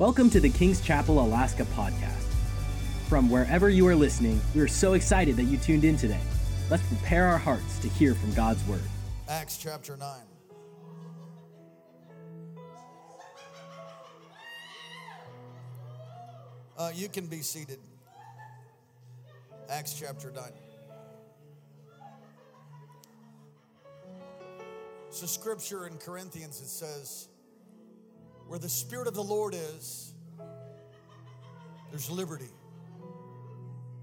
Welcome to the King's Chapel Alaska podcast. From wherever you are listening, we are so excited that you tuned in today. Let's prepare our hearts to hear from God's word. Acts chapter 9. Uh, you can be seated. Acts chapter 9. So, scripture in Corinthians, it says, where the Spirit of the Lord is, there's liberty.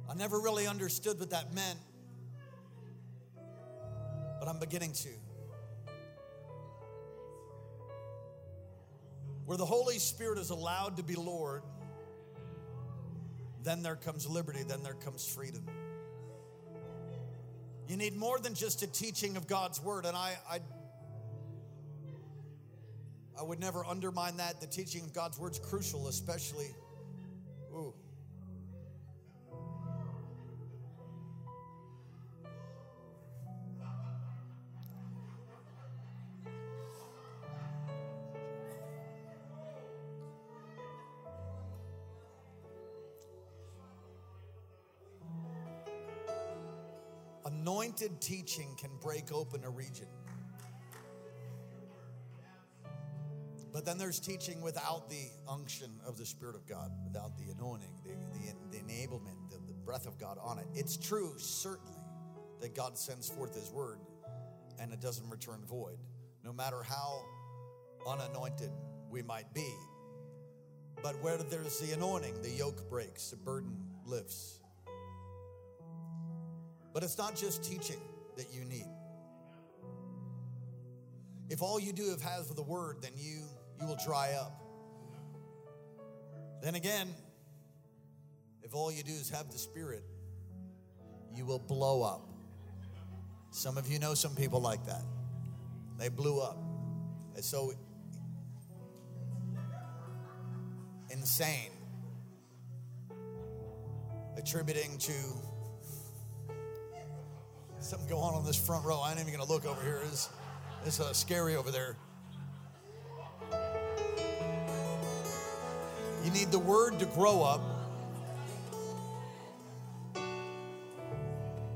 I never really understood what that meant, but I'm beginning to. Where the Holy Spirit is allowed to be Lord, then there comes liberty, then there comes freedom. You need more than just a teaching of God's word, and I, I I would never undermine that. The teaching of God's word is crucial, especially. Ooh. Anointed teaching can break open a region. Then there's teaching without the unction of the Spirit of God, without the anointing, the, the, the enablement, the, the breath of God on it. It's true, certainly, that God sends forth His word and it doesn't return void, no matter how unanointed we might be. But where there's the anointing, the yoke breaks, the burden lifts. But it's not just teaching that you need. If all you do have has the word, then you you will dry up. Then again, if all you do is have the Spirit, you will blow up. Some of you know some people like that. They blew up. And so insane. Attributing to something going on in this front row. I ain't even gonna look over here. It's, it's uh, scary over there. You need the word to grow up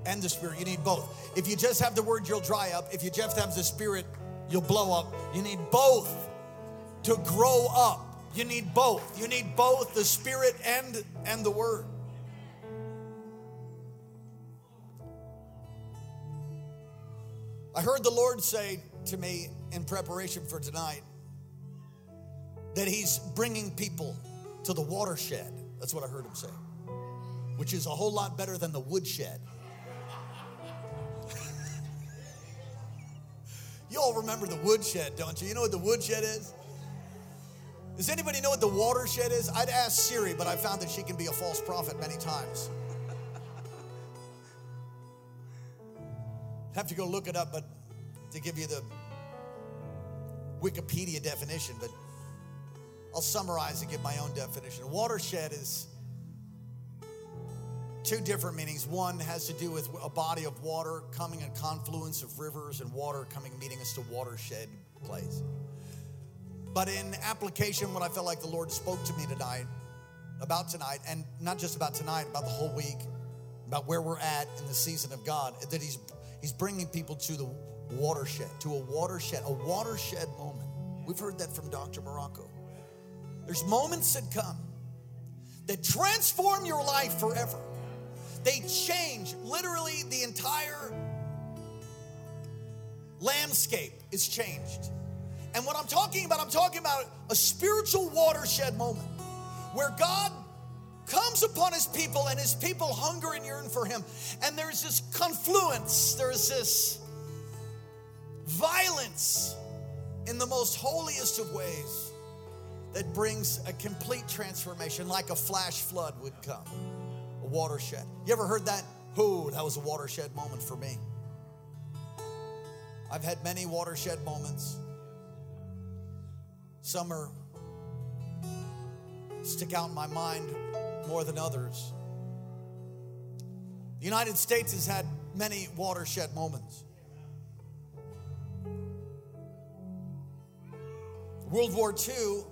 and the spirit. You need both. If you just have the word, you'll dry up. If you just have the spirit, you'll blow up. You need both to grow up. You need both. You need both the spirit and and the word. I heard the Lord say to me in preparation for tonight that he's bringing people to the watershed. That's what I heard him say, which is a whole lot better than the woodshed. you all remember the woodshed, don't you? You know what the woodshed is? Does anybody know what the watershed is? I'd ask Siri, but I found that she can be a false prophet many times. Have to go look it up, but to give you the Wikipedia definition, but I'll summarize and give my own definition. Watershed is two different meanings. One has to do with a body of water coming, a confluence of rivers and water coming, meeting us to watershed place. But in application, what I felt like the Lord spoke to me tonight, about tonight, and not just about tonight, about the whole week, about where we're at in the season of God, that He's He's bringing people to the watershed, to a watershed, a watershed moment. We've heard that from Dr. Morocco. There's moments that come that transform your life forever. They change literally the entire landscape is changed. And what I'm talking about, I'm talking about a spiritual watershed moment where God comes upon his people and his people hunger and yearn for him. And there's this confluence, there's this violence in the most holiest of ways that brings a complete transformation, like a flash flood would come, a watershed. You ever heard that? Who? That was a watershed moment for me. I've had many watershed moments. Some are stick out in my mind more than others. The United States has had many watershed moments. World War II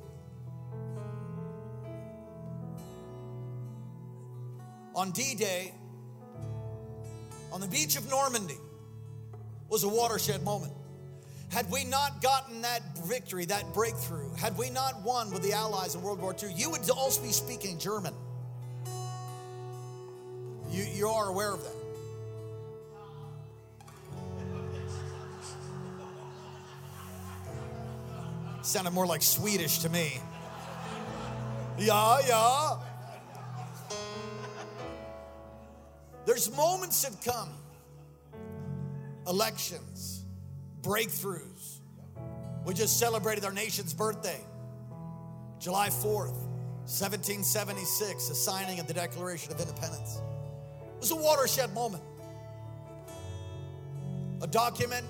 on D Day, on the beach of Normandy, was a watershed moment. Had we not gotten that victory, that breakthrough, had we not won with the Allies in World War II, you would also be speaking German. You, you are aware of that. Sounded more like Swedish to me. Yeah, yeah. There's moments that come elections, breakthroughs. We just celebrated our nation's birthday, July 4th, 1776, the signing of the Declaration of Independence. It was a watershed moment. A document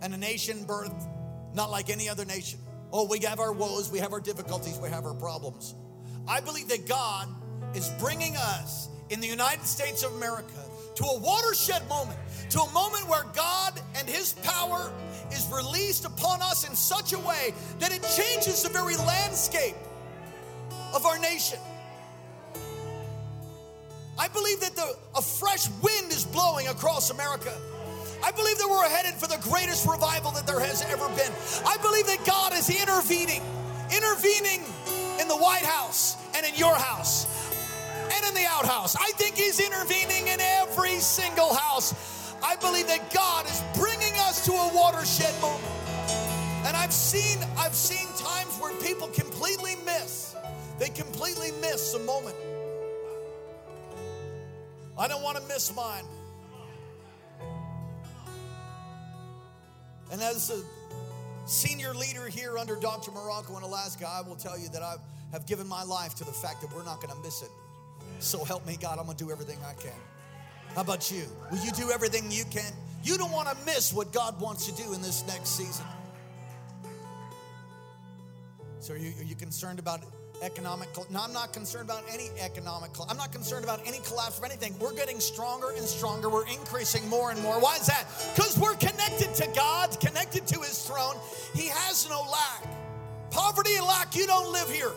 and a nation birthed not like any other nation. Oh, we have our woes, we have our difficulties, we have our problems. I believe that God is bringing us in the United States of America to a watershed moment, to a moment where God and His power is released upon us in such a way that it changes the very landscape of our nation. I believe that the, a fresh wind is blowing across America. I believe that we're headed for the greatest revival that there has ever been. I believe that God is intervening, intervening in the White House and in your house and in the outhouse. I think He's intervening in every single house. I believe that God is bringing us to a watershed moment. And I've seen I've seen times where people completely miss. They completely miss a moment. I don't want to miss mine. And as a senior leader here under Dr. Morocco in Alaska, I will tell you that I have given my life to the fact that we're not going to miss it. So help me, God, I'm to do everything I can. How about you? Will you do everything you can? You don't want to miss what God wants to do in this next season. So, are you, are you concerned about economic? No, I'm not concerned about any economic. I'm not concerned about any collapse of anything. We're getting stronger and stronger. We're increasing more and more. Why is that? Because we're connected to God, connected to His throne. He has no lack. Poverty and lack, you don't live here.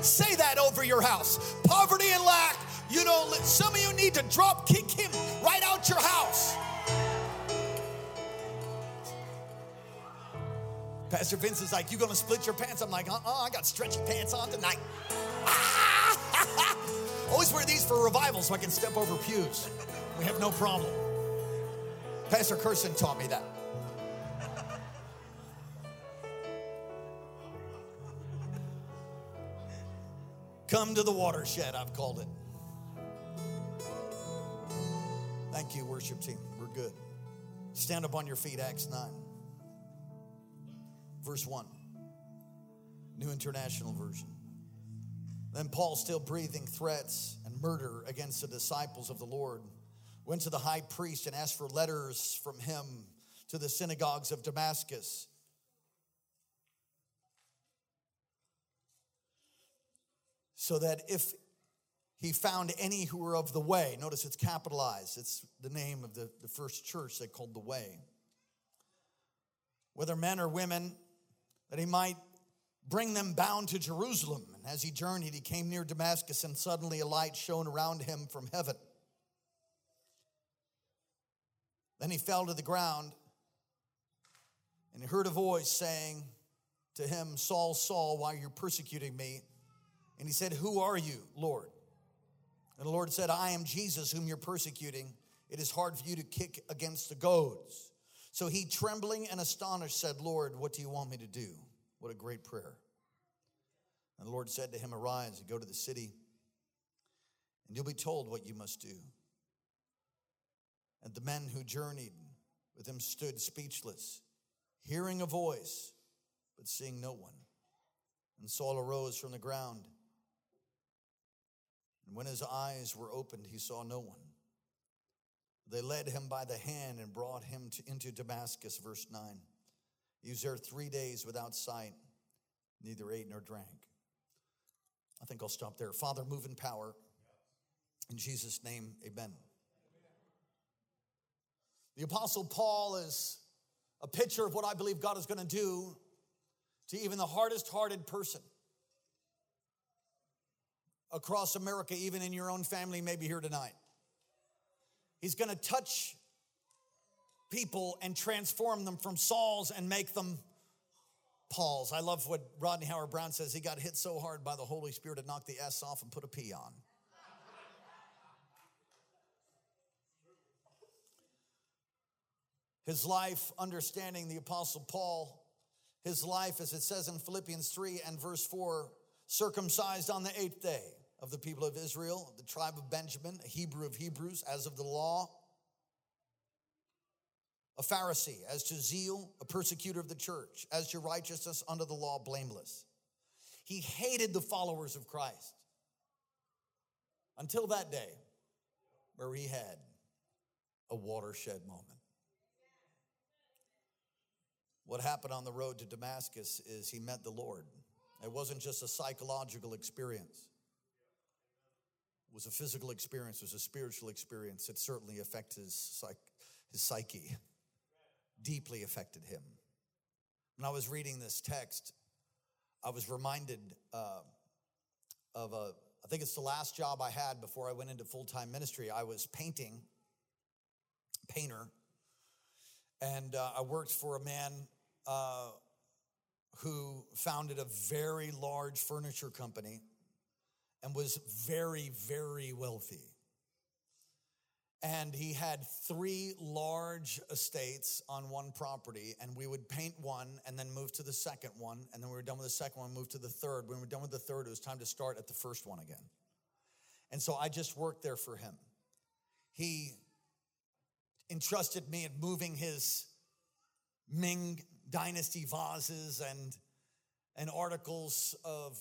Say that over your house. Poverty and lack, you don't. Some of you need to drop kick Him right out your house. Pastor Vince is like, You gonna split your pants? I'm like, Uh uh I got stretchy pants on tonight. Always wear these for revival so I can step over pews. We have no problem. Pastor Kirsten taught me that. Come to the watershed, I've called it. Thank you, worship team. We're good. Stand up on your feet, Acts 9. Verse 1, New International Version. Then Paul, still breathing threats and murder against the disciples of the Lord, went to the high priest and asked for letters from him to the synagogues of Damascus. So that if he found any who were of the way, notice it's capitalized, it's the name of the, the first church they called the way, whether men or women, that he might bring them bound to Jerusalem. And as he journeyed, he came near Damascus, and suddenly a light shone around him from heaven. Then he fell to the ground, and he heard a voice saying to him, Saul, Saul, why are you persecuting me? And he said, Who are you, Lord? And the Lord said, I am Jesus, whom you're persecuting. It is hard for you to kick against the goads. So he, trembling and astonished, said, Lord, what do you want me to do? What a great prayer. And the Lord said to him, Arise and go to the city, and you'll be told what you must do. And the men who journeyed with him stood speechless, hearing a voice, but seeing no one. And Saul arose from the ground. And when his eyes were opened, he saw no one. They led him by the hand and brought him to, into Damascus, verse 9. He was there three days without sight, neither ate nor drank. I think I'll stop there. Father, move in power. In Jesus' name, amen. The Apostle Paul is a picture of what I believe God is going to do to even the hardest hearted person. Across America, even in your own family, maybe here tonight. He's going to touch people and transform them from Sauls and make them Pauls. I love what Rodney Howard-Browne says. He got hit so hard by the Holy Spirit to knock the S off and put a P on. His life, understanding the Apostle Paul, his life, as it says in Philippians 3 and verse 4, circumcised on the eighth day of the people of Israel, the tribe of Benjamin, a Hebrew of Hebrews, as of the law, a Pharisee, as to zeal, a persecutor of the church, as to righteousness under the law, blameless. He hated the followers of Christ until that day where he had a watershed moment. What happened on the road to Damascus is he met the Lord. It wasn't just a psychological experience. Was a physical experience, was a spiritual experience. It certainly affected his, psych, his psyche, deeply affected him. When I was reading this text, I was reminded uh, of a, I think it's the last job I had before I went into full time ministry. I was painting, painter, and uh, I worked for a man uh, who founded a very large furniture company and was very, very wealthy. And he had three large estates on one property, and we would paint one and then move to the second one. And then we were done with the second one, move to the third. When we were done with the third, it was time to start at the first one again. And so I just worked there for him. He entrusted me in moving his Ming dynasty vases and, and articles of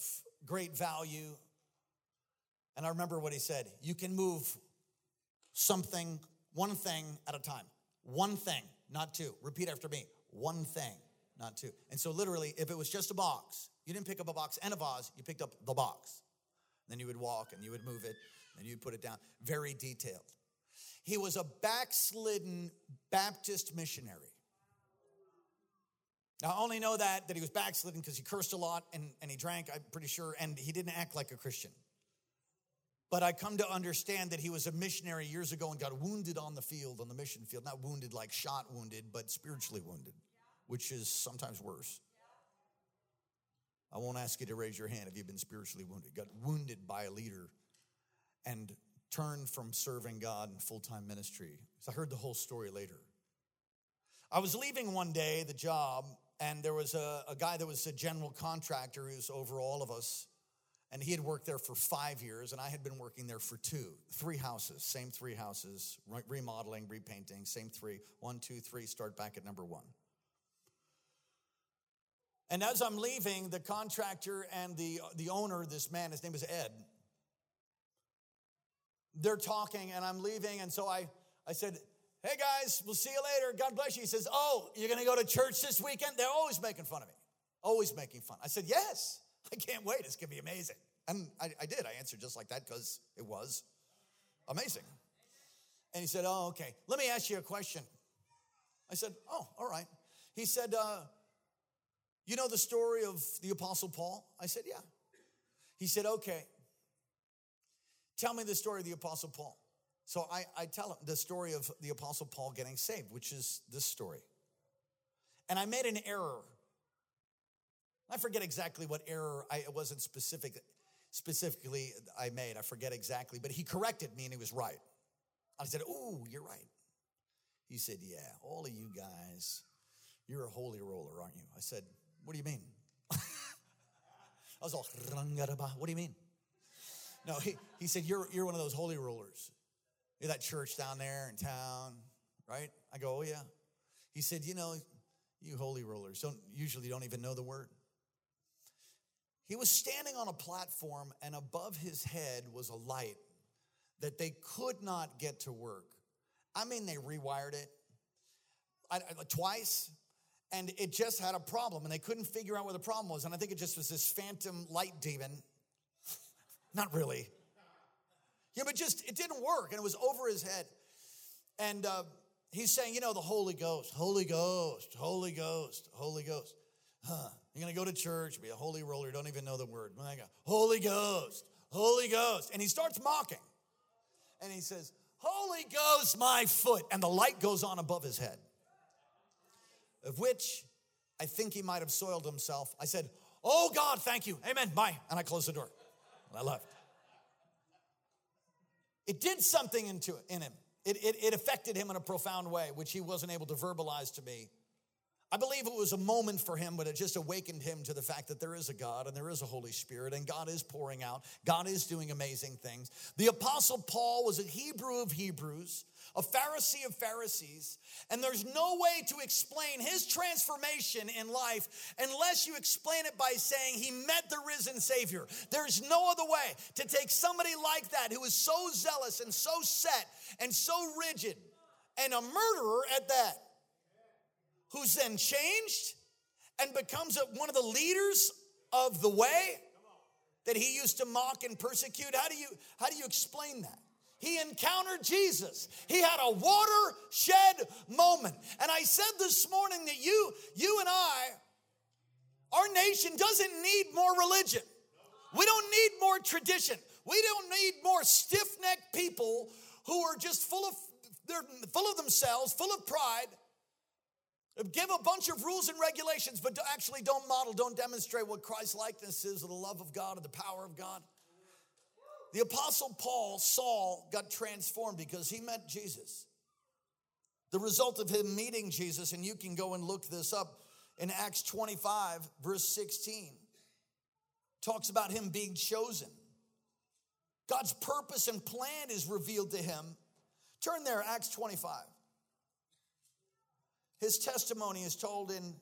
great value. And I remember what he said you can move something, one thing at a time. One thing, not two. Repeat after me one thing, not two. And so, literally, if it was just a box, you didn't pick up a box and a vase, you picked up the box. Then you would walk and you would move it and you'd put it down. Very detailed. He was a backslidden Baptist missionary. Now, I only know that, that he was backslidden because he cursed a lot and, and he drank, I'm pretty sure, and he didn't act like a Christian. But I come to understand that he was a missionary years ago and got wounded on the field, on the mission field. Not wounded like shot wounded, but spiritually wounded, which is sometimes worse. I won't ask you to raise your hand if you've been spiritually wounded. Got wounded by a leader and turned from serving God in full time ministry. So I heard the whole story later. I was leaving one day the job and there was a, a guy that was a general contractor who's over all of us and he had worked there for five years and i had been working there for two three houses same three houses remodeling repainting same three one two three start back at number one and as i'm leaving the contractor and the, the owner this man his name is ed they're talking and i'm leaving and so i i said Hey guys, we'll see you later. God bless you. He says, Oh, you're to go to church this weekend? They're always making fun of me, always making fun. I said, Yes, I can't wait. It's going to be amazing. And I, I did. I answered just like that because it was amazing. And he said, Oh, okay. Let me ask you a question. I said, Oh, all right. He said, uh, You know the story of the Apostle Paul? I said, Yeah. He said, Okay. Tell me the story of the Apostle Paul. So I, I tell him the story of the Apostle Paul getting saved, which is this story. And I made an error. I forget exactly what error I, it wasn't specific, specifically I made. I forget exactly, but he corrected me and he was right. I said, Oh, you're right. He said, Yeah, all of you guys, you're a holy roller, aren't you? I said, What do you mean? I was all, what do you mean? No, he, he said, you're, you're one of those holy rollers. You're that church down there in town, right? I go, oh yeah. He said, you know, you holy rollers don't usually don't even know the word. He was standing on a platform, and above his head was a light that they could not get to work. I mean, they rewired it twice, and it just had a problem, and they couldn't figure out where the problem was. And I think it just was this phantom light demon. Not really. Yeah, but just it didn't work, and it was over his head. And uh, he's saying, you know, the Holy Ghost, Holy Ghost, Holy Ghost, Holy Ghost. Huh. You're gonna go to church, be a holy roller, don't even know the word. Holy Ghost, Holy Ghost. And he starts mocking. And he says, Holy Ghost, my foot. And the light goes on above his head, of which I think he might have soiled himself. I said, Oh God, thank you. Amen. Bye. And I closed the door. And I left. It did something into in him. It, it, it affected him in a profound way, which he wasn't able to verbalize to me. I believe it was a moment for him, but it just awakened him to the fact that there is a God and there is a Holy Spirit and God is pouring out. God is doing amazing things. The Apostle Paul was a Hebrew of Hebrews, a Pharisee of Pharisees, and there's no way to explain his transformation in life unless you explain it by saying he met the risen Savior. There's no other way to take somebody like that who is so zealous and so set and so rigid and a murderer at that who's then changed and becomes a, one of the leaders of the way that he used to mock and persecute. How do you how do you explain that? He encountered Jesus. He had a watershed moment. And I said this morning that you you and I our nation doesn't need more religion. We don't need more tradition. We don't need more stiff-necked people who are just full of they're full of themselves, full of pride Give a bunch of rules and regulations, but actually don't model, don't demonstrate what Christ likeness is, or the love of God, or the power of God. The Apostle Paul, Saul, got transformed because he met Jesus. The result of him meeting Jesus, and you can go and look this up in Acts 25, verse 16, talks about him being chosen. God's purpose and plan is revealed to him. Turn there, Acts 25. His testimony is told in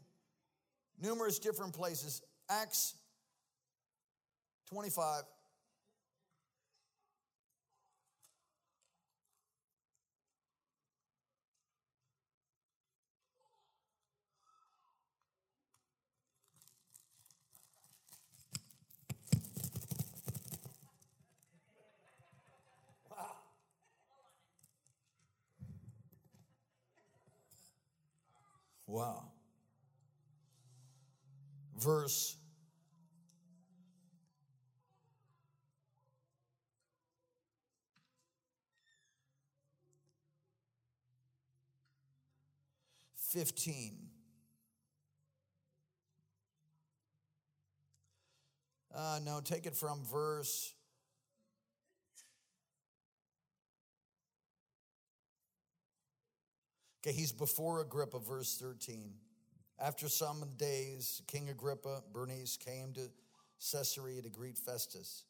numerous different places. Acts 25. Verse Fifteen. Uh, no, take it from verse Okay, he's before Agrippa, verse 13. After some days, King Agrippa, Bernice, came to Caesarea to greet Festus.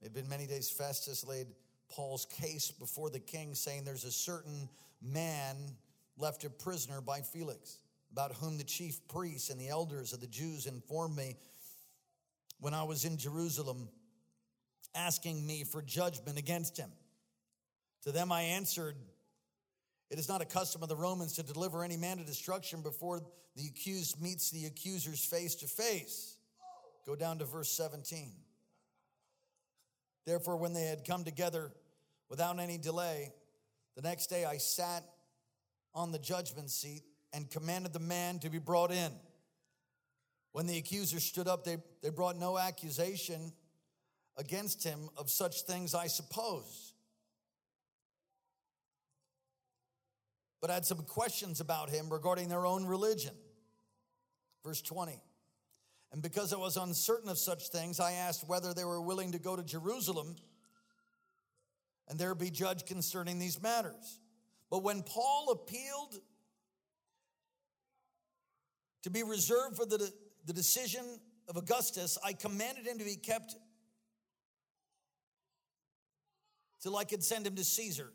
It had been many days. Festus laid Paul's case before the king, saying, There's a certain man left a prisoner by Felix, about whom the chief priests and the elders of the Jews informed me when I was in Jerusalem, asking me for judgment against him. To them I answered, it is not a custom of the Romans to deliver any man to destruction before the accused meets the accuser's face to face. Go down to verse 17. Therefore, when they had come together without any delay, the next day I sat on the judgment seat and commanded the man to be brought in. When the accuser stood up, they, they brought no accusation against him of such things, I suppose. But had some questions about him regarding their own religion. Verse 20. And because I was uncertain of such things, I asked whether they were willing to go to Jerusalem and there be judged concerning these matters. But when Paul appealed to be reserved for the, the decision of Augustus, I commanded him to be kept till I could send him to Caesar.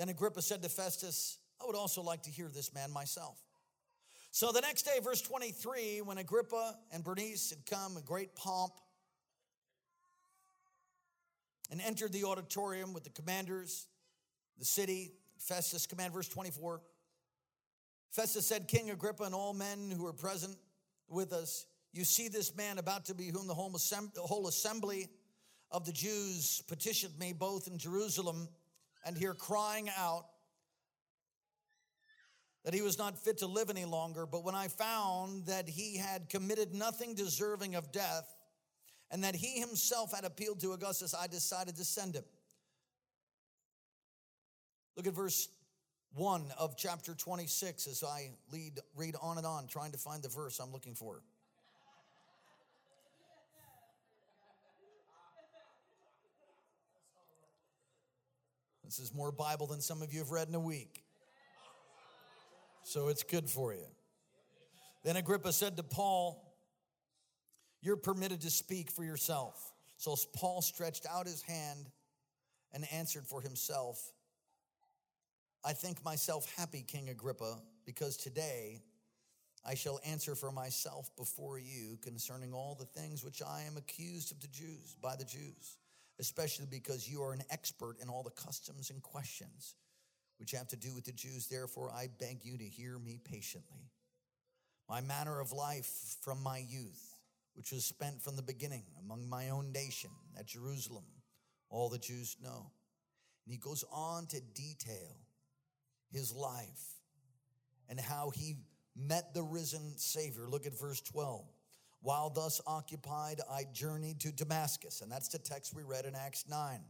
Then Agrippa said to Festus, I would also like to hear this man myself. So the next day, verse 23, when Agrippa and Bernice had come in great pomp and entered the auditorium with the commanders, the city, Festus command, verse 24. Festus said, King Agrippa and all men who are present with us, you see this man about to be whom the whole assembly of the Jews petitioned me both in Jerusalem and here crying out that he was not fit to live any longer. But when I found that he had committed nothing deserving of death, and that he himself had appealed to Augustus, I decided to send him. Look at verse 1 of chapter 26 as I lead, read on and on, trying to find the verse I'm looking for. This is more Bible than some of you have read in a week. So it's good for you. Then Agrippa said to Paul, You're permitted to speak for yourself. So Paul stretched out his hand and answered for himself. I think myself happy, King Agrippa, because today I shall answer for myself before you concerning all the things which I am accused of the Jews by the Jews, especially because you are an expert in all the customs and questions which have to do with the Jews. Therefore, I beg you to hear me patiently. My manner of life from my youth, which was spent from the beginning among my own nation at Jerusalem, all the Jews know. And he goes on to detail his life and how he met the risen Savior. Look at verse 12. While thus occupied, I journeyed to Damascus. And that's the text we read in Acts 9.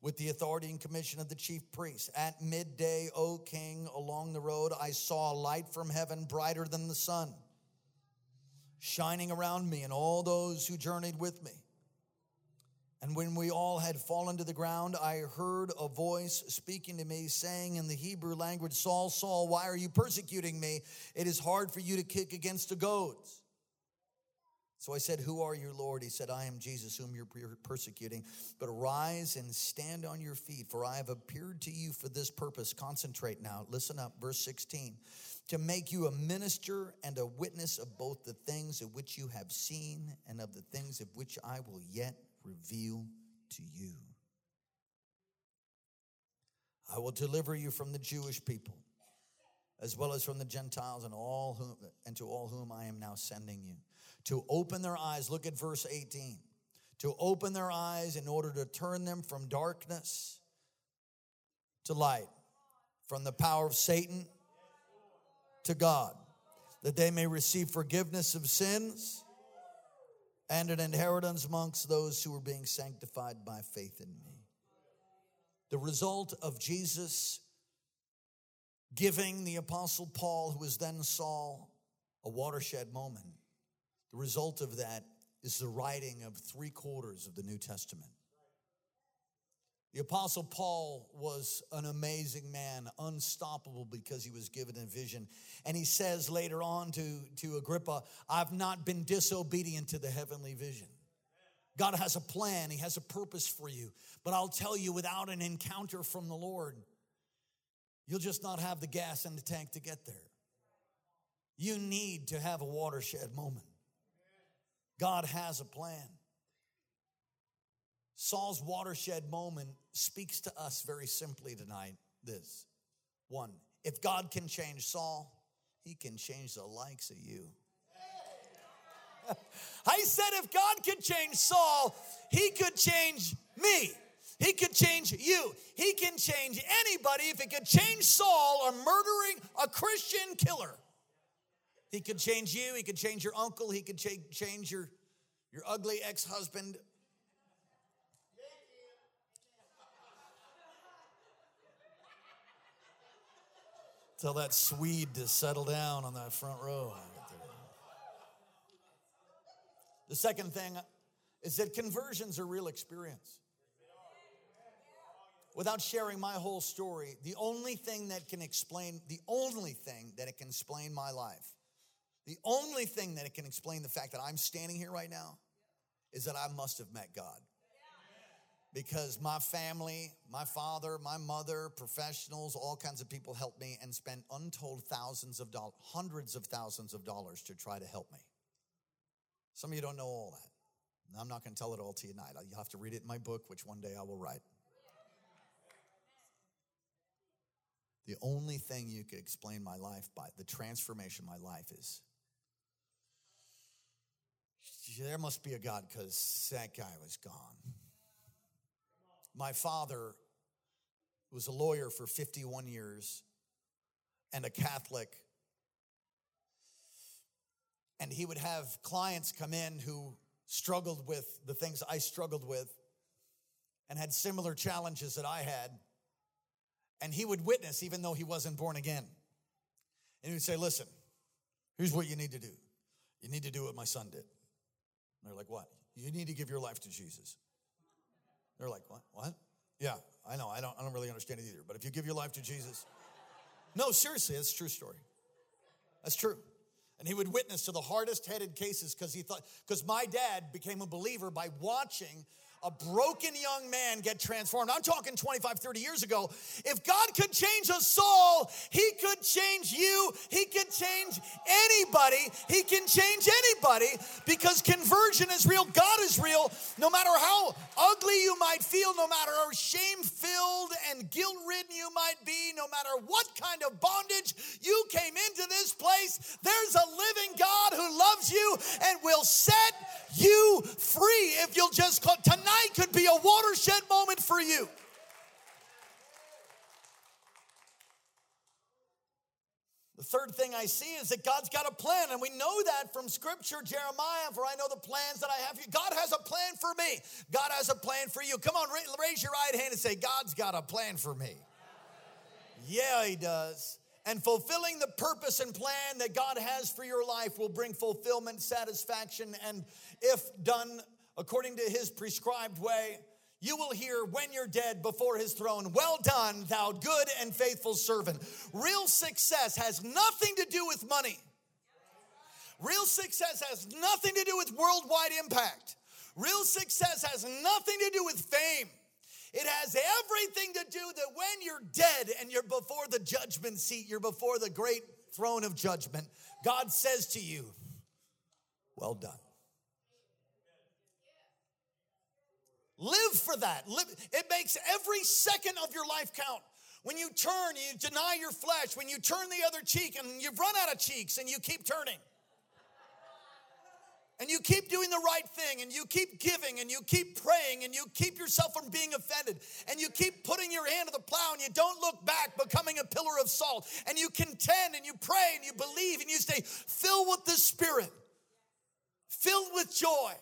With the authority and commission of the chief priests. At midday, O king, along the road, I saw a light from heaven brighter than the sun, shining around me and all those who journeyed with me. And when we all had fallen to the ground, I heard a voice speaking to me, saying in the Hebrew language, Saul, Saul, why are you persecuting me? It is hard for you to kick against the goads. So I said, Who are you, Lord? He said, I am Jesus, whom you're persecuting. But arise and stand on your feet, for I have appeared to you for this purpose. Concentrate now. Listen up, verse 16. To make you a minister and a witness of both the things of which you have seen and of the things of which I will yet reveal to you. I will deliver you from the Jewish people, as well as from the Gentiles and all whom and to all whom I am now sending you, to open their eyes. Look at verse 18. To open their eyes in order to turn them from darkness to light, from the power of Satan to God, that they may receive forgiveness of sins and an inheritance amongst those who are being sanctified by faith in me. The result of Jesus giving the Apostle Paul, who was then Saul, a watershed moment, the result of that is the writing of three quarters of the New Testament. The Apostle Paul was an amazing man, unstoppable because he was given a vision. And he says later on to, to Agrippa, I've not been disobedient to the heavenly vision. God has a plan, He has a purpose for you. But I'll tell you, without an encounter from the Lord, you'll just not have the gas in the tank to get there. You need to have a watershed moment. God has a plan. Saul's watershed moment speaks to us very simply tonight this one, if God can change Saul, he can change the likes of you. I said, if God could change Saul, he could change me. He could change you. He can change anybody. If he could change Saul, a murdering, a Christian killer, he could change you. He could change your uncle. He could change your, your ugly ex husband. Tell that Swede to settle down on that front row. The second thing is that conversions are real experience. Without sharing my whole story, the only thing that can explain, the only thing that it can explain my life, the only thing that can explain the fact that I'm standing here right now is that I must have met God because my family, my father, my mother, professionals, all kinds of people helped me and spent untold thousands of dollars, hundreds of thousands of dollars to try to help me. Some of you don't know all that. I'm not going to tell it all to you tonight. You'll have to read it in my book, which one day I will write. The only thing you could explain my life by, the transformation my life is there must be a God because that guy was gone. My father was a lawyer for 51 years and a Catholic. And he would have clients come in who struggled with the things I struggled with and had similar challenges that I had. And he would witness even though he wasn't born again. And he would say, Listen, here's what you need to do. You need to do what my son did. They're like, What? You need to give your life to Jesus. They're like, What? What? Yeah, I know. I don't, I don't really understand it either. But if you give your life to Jesus, no, seriously, that's true story. That's true. And he would witness to the hardest headed cases because he thought, because my dad became a believer by watching a broken young man get transformed. I'm talking 25, 30 years ago. If God could change a soul, He could change you. He could change anybody. He can change anybody because conversion is real. God is real. No matter how ugly you might feel, no matter how shame filled and guilt ridden you might be, no matter what kind of bondage you came into this place, there's a living God who loves you and will set you free if you'll just call. Tonight could be a watershed moment for you. The third thing I see is that God's got a plan, and we know that from Scripture, Jeremiah. For I know the plans that I have for you. God has a plan for me. God has a plan for you. Come on, raise your right hand and say, God's got a plan for me. Yeah, He does. And fulfilling the purpose and plan that God has for your life will bring fulfillment, satisfaction, and if done according to his prescribed way, you will hear when you're dead before his throne, Well done, thou good and faithful servant. Real success has nothing to do with money. Real success has nothing to do with worldwide impact. Real success has nothing to do with fame. It has everything to do that when you're dead and you're before the judgment seat, you're before the great throne of judgment, God says to you, Well done. Live for that. Live. It makes every second of your life count. When you turn, you deny your flesh. When you turn the other cheek and you've run out of cheeks and you keep turning. And you keep doing the right thing and you keep giving and you keep praying and you keep yourself from being offended and you keep putting your hand to the plow and you don't look back, becoming a pillar of salt. And you contend and you pray and you believe and you stay filled with the Spirit, filled with joy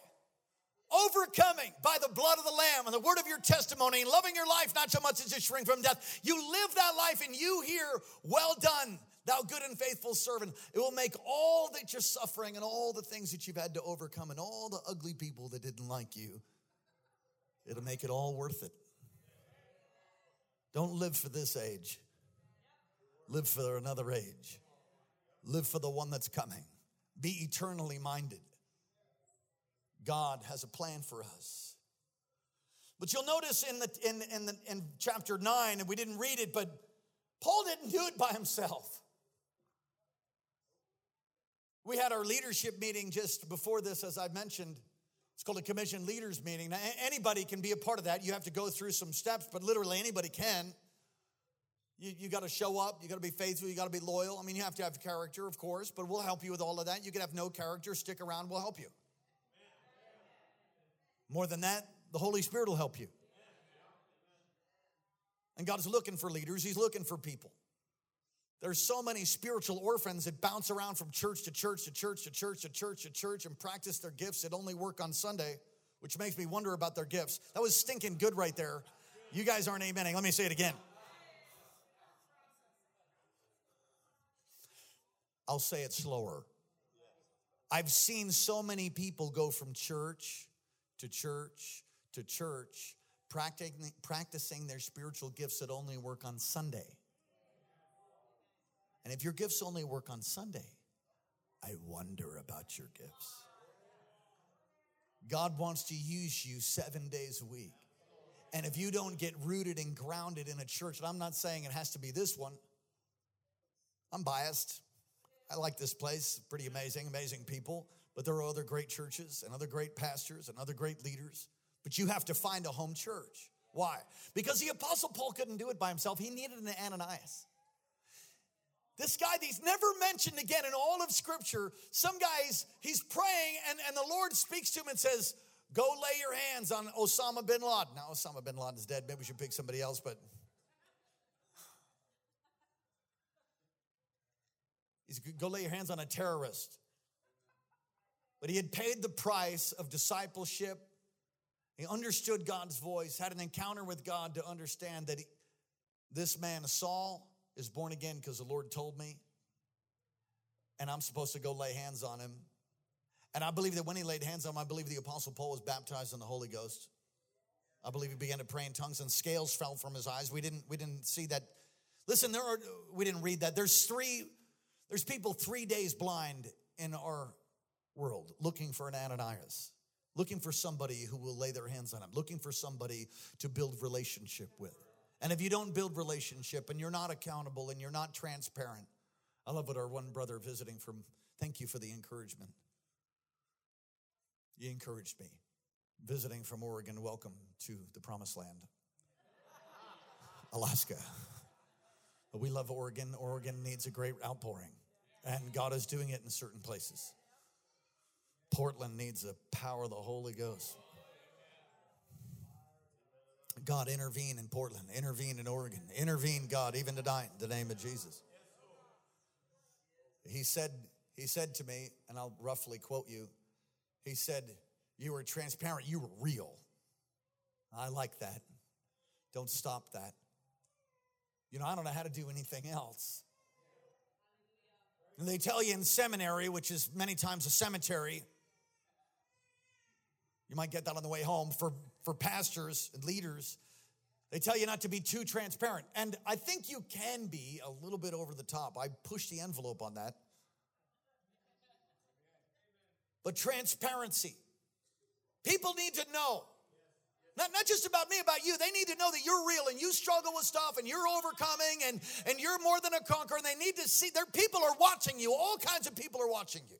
overcoming by the blood of the Lamb and the word of your testimony and loving your life not so much as to shrink from death. You live that life and you hear, Well done, thou good and faithful servant. It will make all that you're suffering and all the things that you've had to overcome and all the ugly people that didn't like you, it'll make it all worth it. Don't live for this age, live for another age, live for the one that's coming. Be eternally minded. God has a plan for us. But you'll notice in the in in, the, in chapter nine, and we didn't read it, but Paul didn't do it by himself. We had our leadership meeting just before this, as I mentioned. It's called a commission leaders meeting. Now, anybody can be a part of that. You have to go through some steps, but literally anybody can. You, you got to show up. You got to be faithful. You got to be loyal. I mean, you have to have character, of course, but we'll help you with all of that. You can have no character, stick around, we'll help you. More than that, the Holy Spirit will help you. And God is looking for leaders, He's looking for people. There's so many spiritual orphans that bounce around from church to church to church to church to church to church and practice their gifts that only work on Sunday, which makes me wonder about their gifts. That was stinking good right there. You guys aren't amening. Let me say it again. I'll say it slower. I've seen so many people go from church to church to church, practicing, practicing their spiritual gifts that only work on Sunday. And if your gifts only work on Sunday, I wonder about your gifts. God wants to use you seven days a week. And if you don't get rooted and grounded in a church, and I'm not saying it has to be this one, I'm biased. I like this place, pretty amazing, amazing people. But there are other great churches and other great pastors and other great leaders. But you have to find a home church. Why? Because the Apostle Paul couldn't do it by himself. He needed an Ananias. This guy, he's never mentioned again in all of Scripture. Some guys, he's praying and, and the Lord speaks to him and says, Go lay your hands on Osama bin Laden. Now, Osama bin Laden is dead. Maybe we should pick somebody else, but he's go lay your hands on a terrorist. But he had paid the price of discipleship. He understood God's voice, had an encounter with God to understand that he, this man, Saul, is born again because the Lord told me. And I'm supposed to go lay hands on him. And I believe that when he laid hands on him, I believe the Apostle Paul was baptized in the Holy Ghost. I believe he began to pray in tongues and scales fell from his eyes. We didn't, we didn't see that. Listen, there are, we didn't read that. There's three, there's people three days blind in our world looking for an Ananias, looking for somebody who will lay their hands on him, looking for somebody to build relationship with. And if you don't build relationship and you're not accountable and you're not transparent, I love what our one brother visiting from, thank you for the encouragement. You encouraged me. Visiting from Oregon, welcome to the promised land, Alaska. We love Oregon. Oregon needs a great outpouring, and God is doing it in certain places. Portland needs the power of the Holy Ghost. God, intervene in Portland, intervene in Oregon, intervene, God, even tonight, in the name of Jesus. He said, he said to me, and I'll roughly quote you, he said, You were transparent, you were real. I like that. Don't stop that. You know, I don't know how to do anything else. And they tell you in seminary, which is many times a cemetery, you might get that on the way home for, for pastors and leaders. They tell you not to be too transparent. And I think you can be a little bit over the top. I push the envelope on that. But transparency. People need to know. Not, not just about me, about you. They need to know that you're real and you struggle with stuff and you're overcoming and, and you're more than a conqueror. And they need to see their people are watching you. All kinds of people are watching you.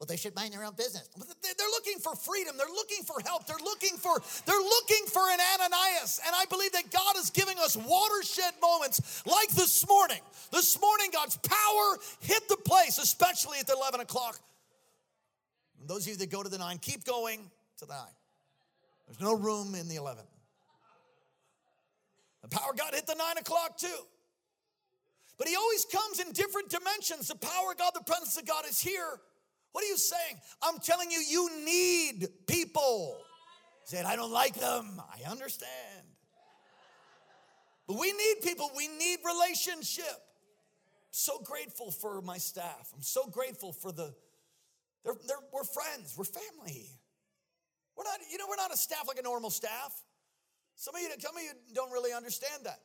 Well, they should mind their own business. They're looking for freedom. They're looking for help. They're looking for they're looking for an Ananias. And I believe that God is giving us watershed moments like this morning. This morning, God's power hit the place, especially at the 11 o'clock. And those of you that go to the nine, keep going to the nine. There's no room in the 11. The power of God hit the nine o'clock too. But he always comes in different dimensions. The power of God, the presence of God is here what are you saying? I'm telling you, you need people. Said, I don't like them. I understand. But we need people, we need relationship. So grateful for my staff. I'm so grateful for the, they're, they're, we're friends, we're family. We're not, you know, we're not a staff like a normal staff. Some of you, some of you don't really understand that.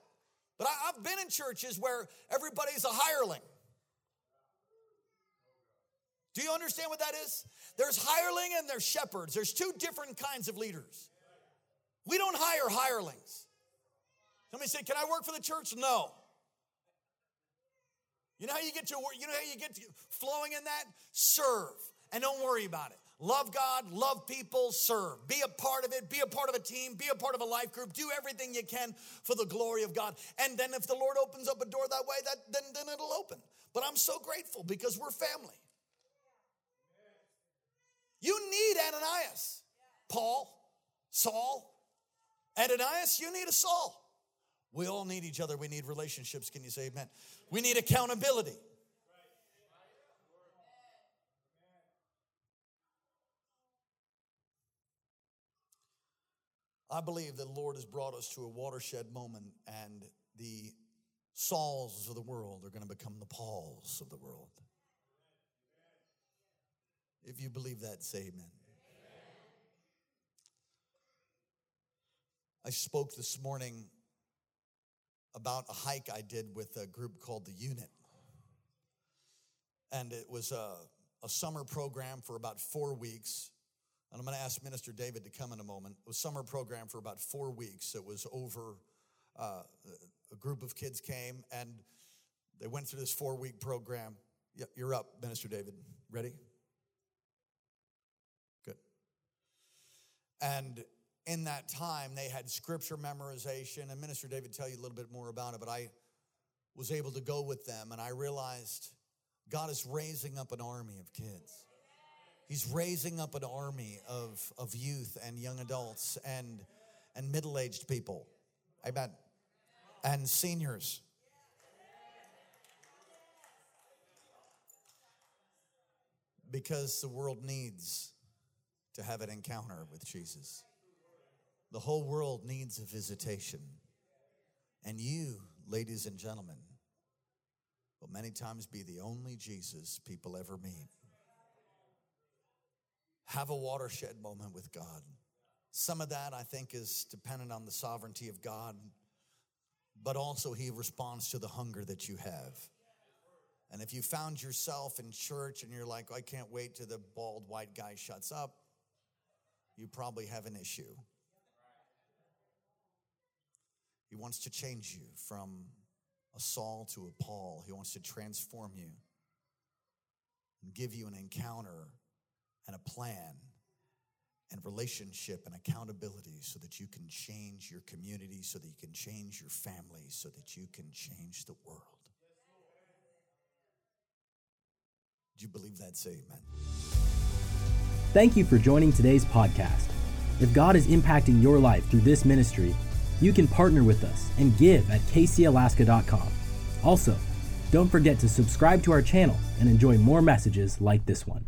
But I, I've been in churches where everybody's a hireling. Do you understand what that is? There's hireling and there's shepherds. There's two different kinds of leaders. We don't hire hirelings. Somebody say, "Can I work for the church?" No. You know how you get work, you know how you get flowing in that? Serve. And don't worry about it. Love God, love people, serve. Be a part of it, be a part of a team, be a part of a life group. Do everything you can for the glory of God. And then if the Lord opens up a door that way, that then, then it'll open. But I'm so grateful because we're family. You need Ananias. Paul, Saul, Ananias, you need a Saul. We all need each other. We need relationships. Can you say amen? We need accountability. I believe that the Lord has brought us to a watershed moment, and the Sauls of the world are going to become the Pauls of the world. If you believe that, say amen. amen. I spoke this morning about a hike I did with a group called the Unit. And it was a, a summer program for about four weeks. And I'm going to ask Minister David to come in a moment. It was a summer program for about four weeks. It was over, uh, a group of kids came and they went through this four week program. You're up, Minister David. Ready? Good. And in that time, they had scripture memorization, and Minister David tell you a little bit more about it, but I was able to go with them, and I realized God is raising up an army of kids. He's raising up an army of, of youth and young adults and, and middle aged people. Amen. And seniors. Because the world needs to have an encounter with Jesus. The whole world needs a visitation. And you, ladies and gentlemen, will many times be the only Jesus people ever meet. Have a watershed moment with God. Some of that, I think, is dependent on the sovereignty of God, but also He responds to the hunger that you have. And if you found yourself in church and you're like, I can't wait till the bald white guy shuts up, you probably have an issue. He wants to change you from a Saul to a Paul. He wants to transform you and give you an encounter and a plan and relationship and accountability so that you can change your community, so that you can change your family, so that you can change the world. Do you believe that? Say amen. Thank you for joining today's podcast. If God is impacting your life through this ministry, you can partner with us and give at kcalaska.com. Also, don't forget to subscribe to our channel and enjoy more messages like this one.